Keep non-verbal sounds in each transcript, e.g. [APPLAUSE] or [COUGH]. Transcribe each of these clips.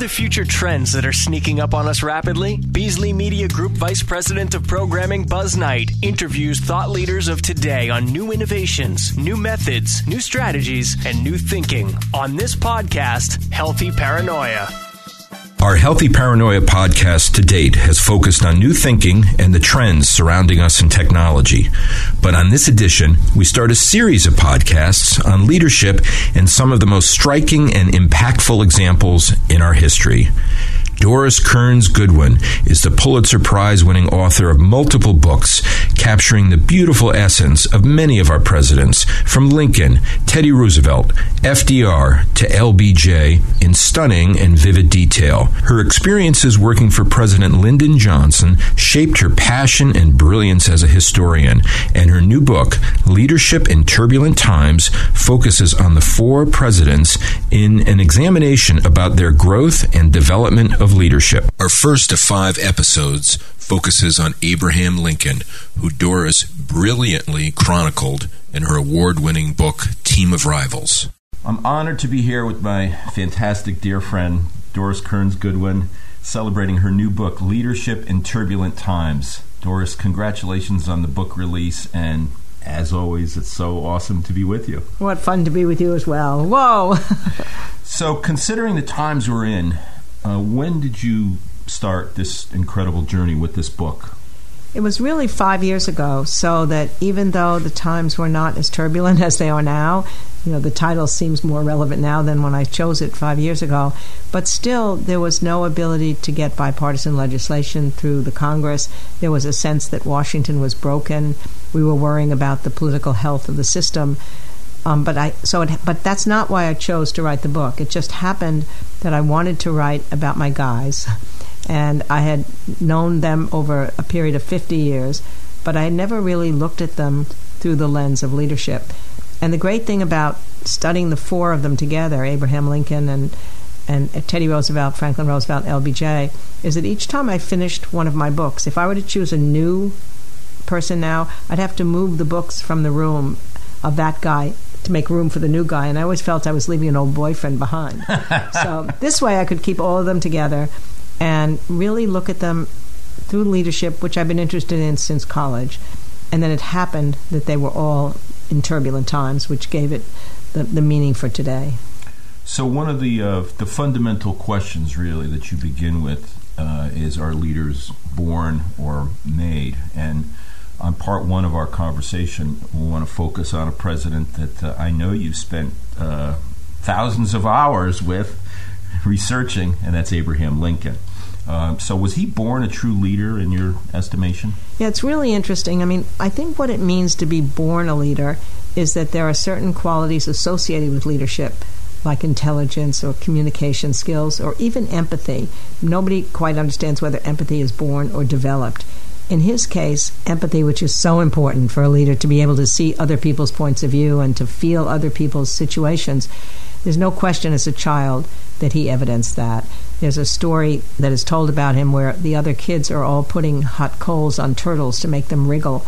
the future trends that are sneaking up on us rapidly? Beasley Media Group Vice President of Programming Buzz Knight interviews thought leaders of today on new innovations, new methods, new strategies, and new thinking on this podcast, Healthy Paranoia. Our Healthy Paranoia podcast to date has focused on new thinking and the trends surrounding us in technology. But on this edition, we start a series of podcasts on leadership and some of the most striking and impactful examples in our history. Doris Kearns Goodwin is the Pulitzer Prize winning author of multiple books capturing the beautiful essence of many of our presidents, from Lincoln, Teddy Roosevelt, FDR to LBJ, in stunning and vivid detail. Her experiences working for President Lyndon Johnson shaped her passion and brilliance as a historian, and her new book, Leadership in Turbulent Times, focuses on the four presidents in an examination about their growth and development of leadership. Our first of five episodes focuses on Abraham Lincoln, who Doris brilliantly chronicled in her award winning book, Team of Rivals. I'm honored to be here with my fantastic dear friend, Doris Kearns Goodwin, celebrating her new book, Leadership in Turbulent Times. Doris, congratulations on the book release, and as always, it's so awesome to be with you. What fun to be with you as well. Whoa! [LAUGHS] so, considering the times we're in, uh, when did you start this incredible journey with this book? It was really five years ago, so that even though the times were not as turbulent [LAUGHS] as they are now, you know, the title seems more relevant now than when I chose it five years ago, but still there was no ability to get bipartisan legislation through the Congress. There was a sense that Washington was broken. We were worrying about the political health of the system. Um, but I so it, but that's not why I chose to write the book. It just happened that I wanted to write about my guys, and I had known them over a period of 50 years, but I had never really looked at them through the lens of leadership. And the great thing about studying the four of them together, Abraham Lincoln and and Teddy Roosevelt, Franklin Roosevelt, LBJ, is that each time I finished one of my books, if I were to choose a new person now, I'd have to move the books from the room of that guy to make room for the new guy. And I always felt I was leaving an old boyfriend behind. [LAUGHS] so this way I could keep all of them together and really look at them through leadership, which I've been interested in since college. And then it happened that they were all in turbulent times, which gave it the, the meaning for today. So one of the uh, the fundamental questions, really, that you begin with uh, is: Are leaders born or made? And on part one of our conversation, we want to focus on a president that uh, I know you've spent uh, thousands of hours with researching, and that's Abraham Lincoln. Um, so, was he born a true leader in your estimation? Yeah, it's really interesting. I mean, I think what it means to be born a leader is that there are certain qualities associated with leadership, like intelligence or communication skills or even empathy. Nobody quite understands whether empathy is born or developed in his case, empathy, which is so important for a leader to be able to see other people's points of view and to feel other people's situations, there's no question as a child that he evidenced that. There's a story that is told about him where the other kids are all putting hot coals on turtles to make them wriggle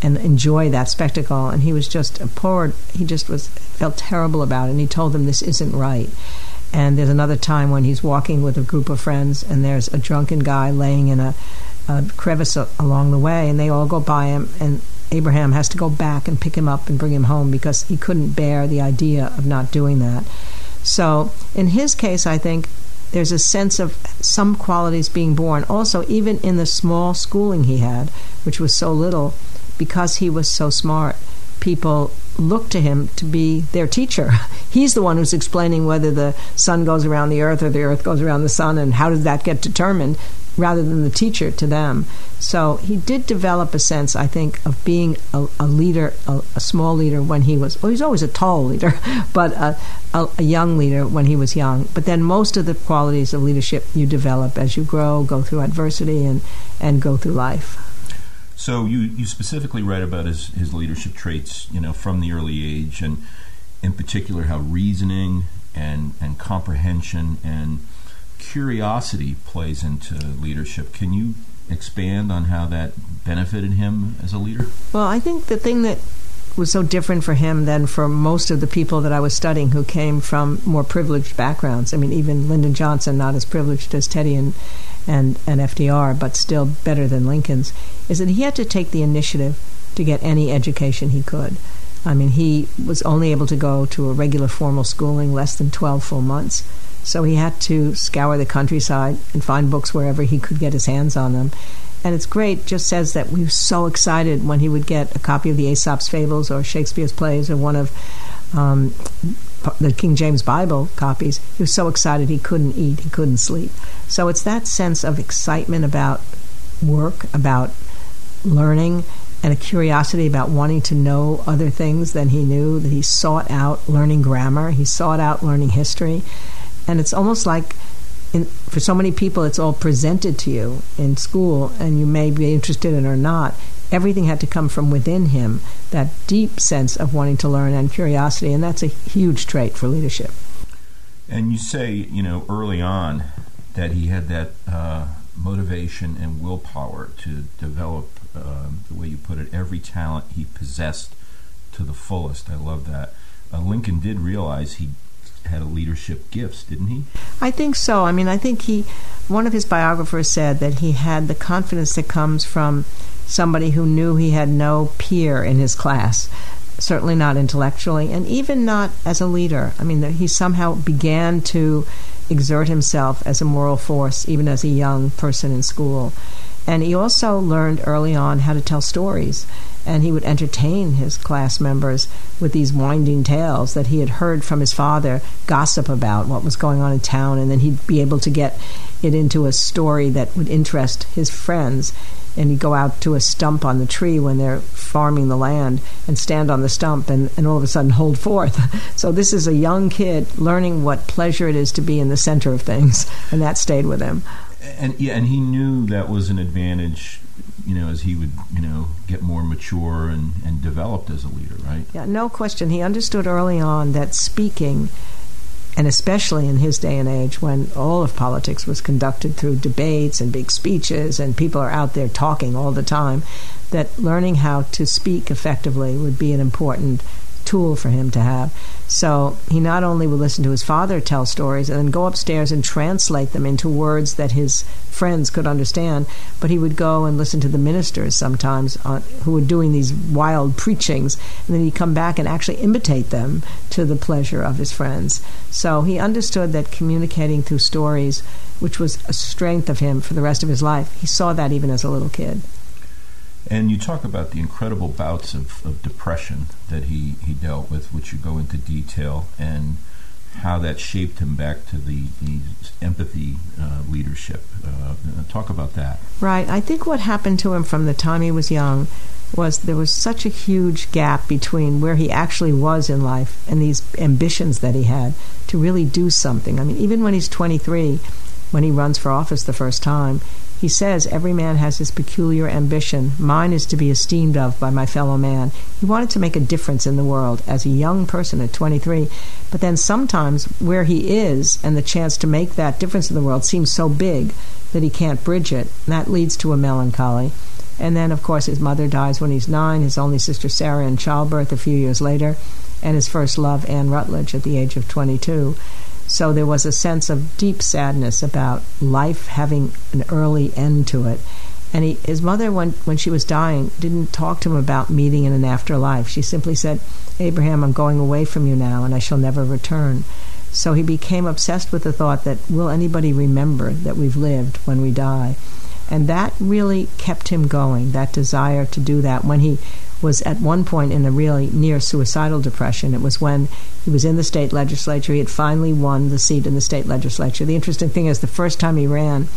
and enjoy that spectacle. And he was just poor he just was felt terrible about it. And he told them this isn't right. And there's another time when he's walking with a group of friends and there's a drunken guy laying in a a crevice along the way, and they all go by him, and Abraham has to go back and pick him up and bring him home because he couldn't bear the idea of not doing that. So, in his case, I think there's a sense of some qualities being born. Also, even in the small schooling he had, which was so little, because he was so smart, people looked to him to be their teacher. [LAUGHS] He's the one who's explaining whether the sun goes around the earth or the earth goes around the sun and how does that get determined rather than the teacher to them. So he did develop a sense, I think, of being a, a leader, a, a, small leader when he was, well, he's always a tall leader, [LAUGHS] but a, a, young leader when he was young. But then most of the qualities of leadership you develop as you grow, go through adversity, and, and go through life. So you, you specifically write about his, his leadership traits, you know, from the early age, and in particular how reasoning and, and comprehension and curiosity plays into leadership. Can you expand on how that benefited him as a leader? Well, I think the thing that was so different for him than for most of the people that I was studying who came from more privileged backgrounds. I mean, even Lyndon Johnson, not as privileged as Teddy and, and, and FDR, but still better than Lincoln's, is that he had to take the initiative to get any education he could. I mean, he was only able to go to a regular formal schooling less than 12 full months. So he had to scour the countryside and find books wherever he could get his hands on them. And it's great, just says that we were so excited when he would get a copy of the Aesop's Fables or Shakespeare's plays or one of um, the King James Bible copies. He was so excited he couldn't eat, he couldn't sleep. So it's that sense of excitement about work, about learning, and a curiosity about wanting to know other things than he knew, that he sought out learning grammar, he sought out learning history. And it's almost like in, for so many people, it's all presented to you in school, and you may be interested in or not. Everything had to come from within him, that deep sense of wanting to learn and curiosity, and that's a huge trait for leadership. And you say, you know, early on that he had that uh, motivation and willpower to develop, uh, the way you put it, every talent he possessed to the fullest. I love that. Uh, Lincoln did realize he had a leadership gifts, didn't he? I think so. I mean, I think he, one of his biographers said that he had the confidence that comes from somebody who knew he had no peer in his class, certainly not intellectually, and even not as a leader. I mean, he somehow began to exert himself as a moral force, even as a young person in school. And he also learned early on how to tell stories and he would entertain his class members with these winding tales that he had heard from his father gossip about what was going on in town, and then he'd be able to get it into a story that would interest his friends. And he'd go out to a stump on the tree when they're farming the land and stand on the stump and, and all of a sudden hold forth. [LAUGHS] so, this is a young kid learning what pleasure it is to be in the center of things, and that stayed with him. And yeah, and he knew that was an advantage you know, as he would, you know, get more mature and, and developed as a leader, right? Yeah, no question. He understood early on that speaking, and especially in his day and age when all of politics was conducted through debates and big speeches and people are out there talking all the time, that learning how to speak effectively would be an important tool for him to have. So he not only would listen to his father tell stories and then go upstairs and translate them into words that his friends could understand, but he would go and listen to the ministers sometimes on, who were doing these wild preachings, and then he'd come back and actually imitate them to the pleasure of his friends. So he understood that communicating through stories, which was a strength of him for the rest of his life, he saw that even as a little kid. And you talk about the incredible bouts of, of depression that he, he dealt with, which you go into detail, and how that shaped him back to the, the empathy uh, leadership. Uh, talk about that. Right. I think what happened to him from the time he was young was there was such a huge gap between where he actually was in life and these ambitions that he had to really do something. I mean, even when he's 23, when he runs for office the first time, he says, Every man has his peculiar ambition. Mine is to be esteemed of by my fellow man. He wanted to make a difference in the world as a young person at 23. But then sometimes where he is and the chance to make that difference in the world seems so big that he can't bridge it. That leads to a melancholy. And then, of course, his mother dies when he's nine, his only sister Sarah in childbirth a few years later, and his first love, Anne Rutledge, at the age of 22. So there was a sense of deep sadness about life having an early end to it. And he, his mother, when, when she was dying, didn't talk to him about meeting in an afterlife. She simply said, Abraham, I'm going away from you now, and I shall never return. So he became obsessed with the thought that, will anybody remember that we've lived when we die? And that really kept him going, that desire to do that. When he was at one point in a really near suicidal depression. It was when he was in the state legislature. He had finally won the seat in the state legislature. The interesting thing is, the first time he ran,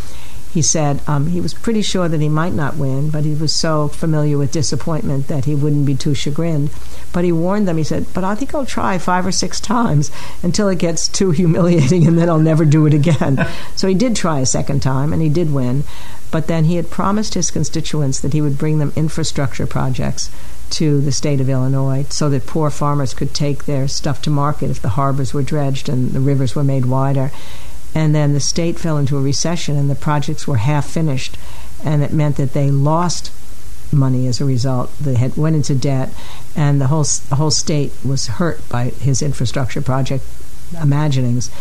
he said um, he was pretty sure that he might not win, but he was so familiar with disappointment that he wouldn't be too chagrined. But he warned them, he said, But I think I'll try five or six times until it gets too [LAUGHS] humiliating and then I'll never do it again. [LAUGHS] so he did try a second time and he did win. But then he had promised his constituents that he would bring them infrastructure projects to the state of Illinois so that poor farmers could take their stuff to market if the harbors were dredged and the rivers were made wider. And then the state fell into a recession and the projects were half finished, and it meant that they lost money as a result. They had went into debt, and the whole the whole state was hurt by his infrastructure project imaginings.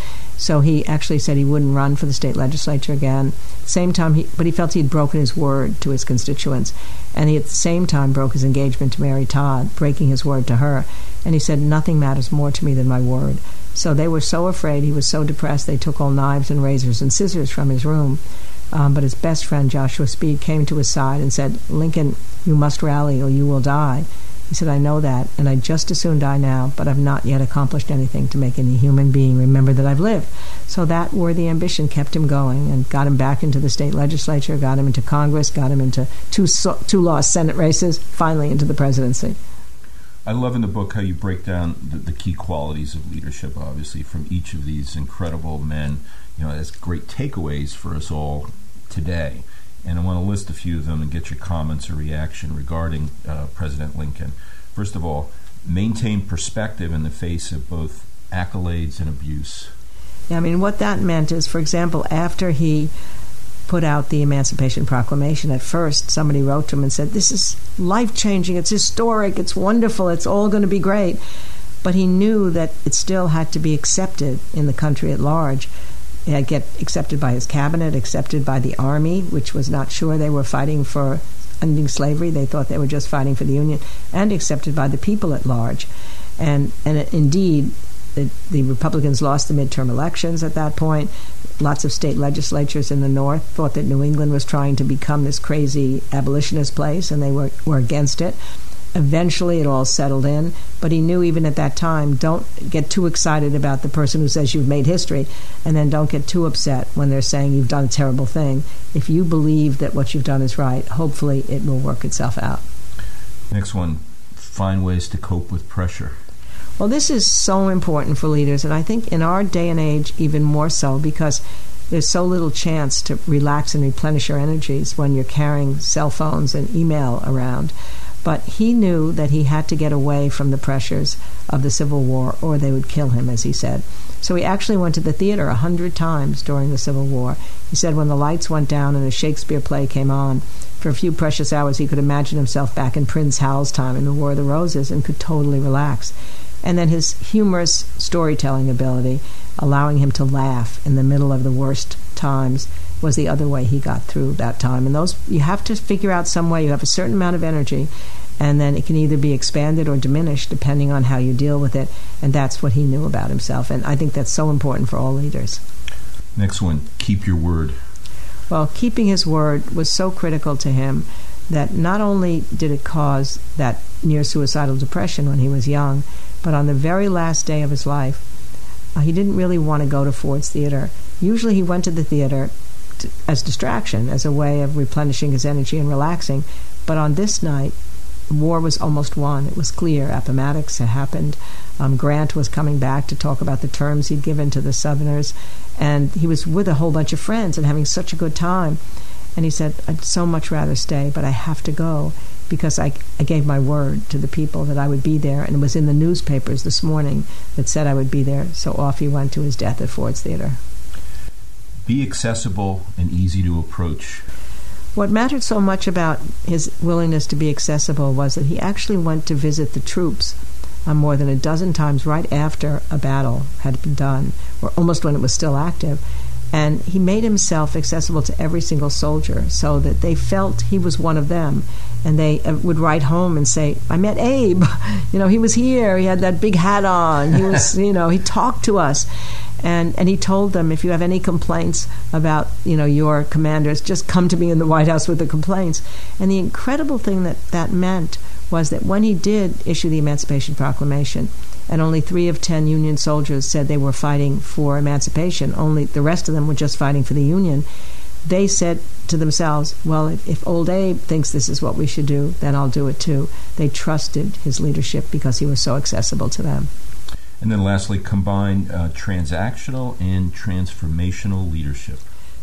So he actually said he wouldn't run for the state legislature again. Same time, he, but he felt he'd broken his word to his constituents, and he at the same time broke his engagement to Mary Todd, breaking his word to her. And he said, "Nothing matters more to me than my word." So they were so afraid. He was so depressed. They took all knives and razors and scissors from his room. Um, but his best friend Joshua Speed came to his side and said, "Lincoln, you must rally, or you will die." He said, I know that, and I'd just as soon die now, but I've not yet accomplished anything to make any human being remember that I've lived. So that worthy ambition kept him going and got him back into the state legislature, got him into Congress, got him into two, two lost Senate races, finally into the presidency. I love in the book how you break down the, the, key qualities of leadership, obviously, from each of these incredible men, you know, as great takeaways for us all today and I want to list a few of them and get your comments or reaction regarding uh, President Lincoln. First of all, maintain perspective in the face of both accolades and abuse. Yeah, I mean, what that meant is, for example, after he put out the Emancipation Proclamation, at first somebody wrote to him and said, This is life changing, it's historic, it's wonderful, it's all going to be great. But he knew that it still had to be accepted in the country at large uh, get accepted by his cabinet, accepted by the army, which was not sure they were fighting for ending slavery. They thought they were just fighting for the Union, and accepted by the people at large. And and it, indeed, the, the Republicans lost the midterm elections at that point. Lots of state legislatures in the North thought that New England was trying to become this crazy abolitionist place, and they were, were against it. Eventually, it all settled in, but he knew even at that time don't get too excited about the person who says you've made history, and then don't get too upset when they're saying you've done a terrible thing. If you believe that what you've done is right, hopefully it will work itself out. Next one find ways to cope with pressure. Well, this is so important for leaders, and I think in our day and age, even more so because there's so little chance to relax and replenish your energies when you're carrying cell phones and email around. But he knew that he had to get away from the pressures of the Civil War or they would kill him, as he said. So he actually went to the theater a hundred times during the Civil War. He said when the lights went down and a Shakespeare play came on, for a few precious hours he could imagine himself back in Prince Hal's time in the War of the Roses and could totally relax. And then his humorous storytelling ability, allowing him to laugh in the middle of the worst times, was the other way he got through that time. And those you have to figure out some way. You have a certain amount of energy, and then it can either be expanded or diminished depending on how you deal with it. And that's what he knew about himself. And I think that's so important for all leaders. Next one, keep your word. Well, keeping his word was so critical to him that not only did it cause that near suicidal depression when he was young, but on the very last day of his life, uh, he didn't really want to go to Ford's Theater. Usually he went to the theater as distraction, as a way of replenishing his energy and relaxing. But on this night, war was almost won. It was clear. Appomattox had happened. Um, Grant was coming back to talk about the terms he'd given to the Southerners, and he was with a whole bunch of friends and having such a good time. And he said, I'd so much rather stay, but I have to go because I, I gave my word to the people that I would be there. And it was in the newspapers this morning that said I would be there. So off he went to his death at Ford's Theater be accessible and easy to approach. What mattered so much about his willingness to be accessible was that he actually went to visit the troops uh, more than a dozen times right after a battle had been done, or almost when it was still active. And he made himself accessible to every single soldier so that they felt he was one of them. And they uh, would write home and say, I met Abe. [LAUGHS] You know, he was here. He had that big hat on. He was, [LAUGHS] you know, he talked to us and and he told them if you have any complaints about you know your commanders just come to me in the White House with the complaints and the incredible thing that that meant was that when he did issue the Emancipation Proclamation and only 3 of 10 union soldiers said they were fighting for emancipation. Only the rest of them were just fighting for the union. They said to themselves well if, if old Abe thinks this is what we should do then I'll do it too. They trusted his leadership because he was so accessible to them. And then lastly, combine uh, transactional and transformational leadership.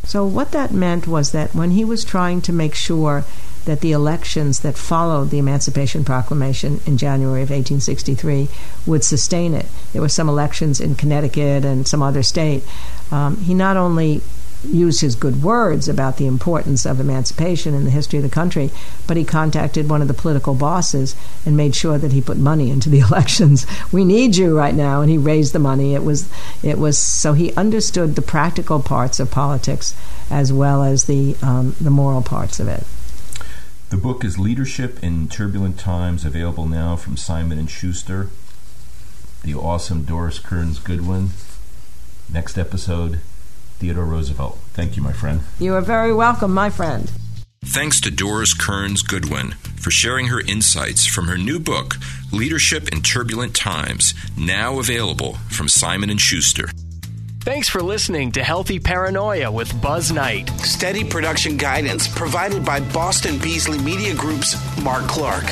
So, what that meant was that when he was trying to make sure that the elections that followed the Emancipation Proclamation in January of 1863 would sustain it, there were some elections in Connecticut and some other state. Um, he not only used his good words about the importance of emancipation in the history of the country, but he contacted one of the political bosses and made sure that he put money into the [LAUGHS] elections. We need you right now, and he raised the money. It was it was so he understood the practical parts of politics as well as the um, the moral parts of it. The book is Leadership in Turbulent Times, available now from Simon and Schuster. The awesome Doris Kearns Goodwin. Next episode, Theodore Roosevelt. Thank you, my friend. You are very welcome, my friend. Thanks to Doris Kearns Goodwin for sharing her insights from her new book, Leadership in Turbulent Times, now available from Simon and Schuster. Thanks for listening to Healthy Paranoia with Buzz Knight. Steady production guidance provided by Boston Beasley Media Group's Mark Clark.